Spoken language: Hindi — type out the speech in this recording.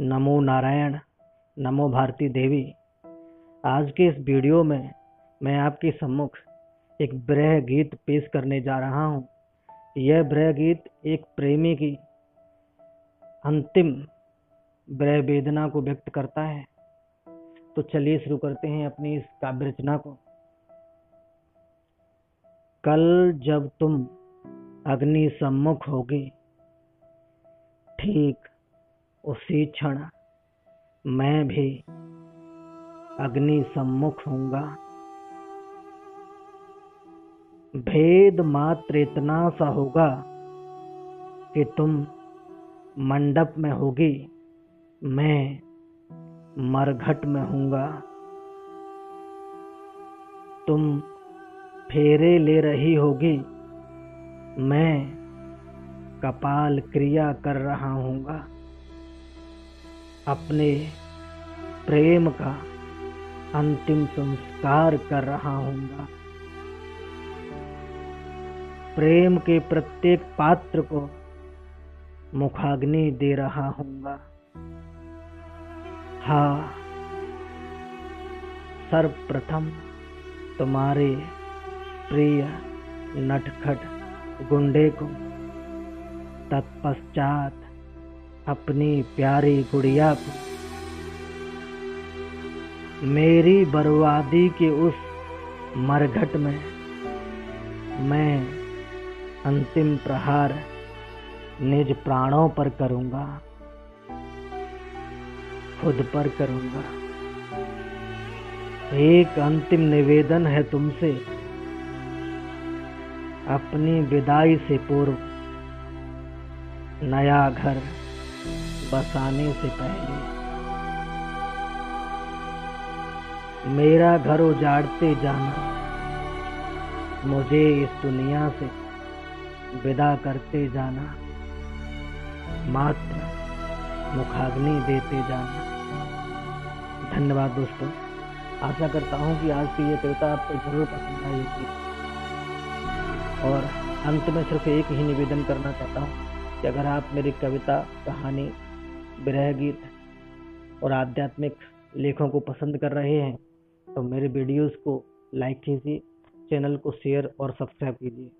नमो नारायण, नमो भारती देवी। आज के इस वीडियो में मैं आपके सम्मुख एक ब्रह गीत पेश करने जा रहा हूँ। यह ब्रह गीत एक प्रेमी की अंतिम ब्रह वेदना को व्यक्त करता है। तो चलिए शुरू करते हैं अपनी इस काव्य रचना को। कल जब तुम अग्नि सम्मुख होगी, ठीक उसी क्षण मैं भी अग्नि सम्मुख होऊँगा। भेद मात्र इतना सा होगा कि तुम मंडप में होगी, मैं मरघट में हूँगा तुम फेरे ले रही होगी, मैं कपाल क्रिया कर रहा हूँगा अपने प्रेम का अंतिम संस्कार कर रहा हूँगा। प्रेम के प्रत्येक पात्र को मुखाग्नि दे रहा हूँगा। हा, सर्वप्रथम तुम्हारे प्रिय नटखट गुंडे को तत्पश्चात अपनी प्यारी गुड़िया को। मेरी बर्बादी के उस मरघट में मैं अंतिम प्रहार निज प्राणों पर करूँगा, खुद पर करूँगा। एक अंतिम निवेदन है तुमसे, अपनी विदाई से पूर्व, नया घर। बसाने से पहले। मेरा घर उजाड़ते जाना, मुझे इस दुनिया से विदा करते जाना, मात्र मुखाग्नि देते जाना। धन्यवाद दोस्तों, आशा करता हूँ कि आज की ये कविता आपको ज़रूर पसंद आएगी और अंत में सिर्फ़ एक ही निवेदन करना चाहता हूँ कि अगर आप मेरी कविता, कहानी विरह गीत और आध्यात्मिक लेखों को पसंद कर रहे हैं तो मेरे वीडियोस को लाइक कीजिए चैनल को शेयर और सब्सक्राइब कीजिए।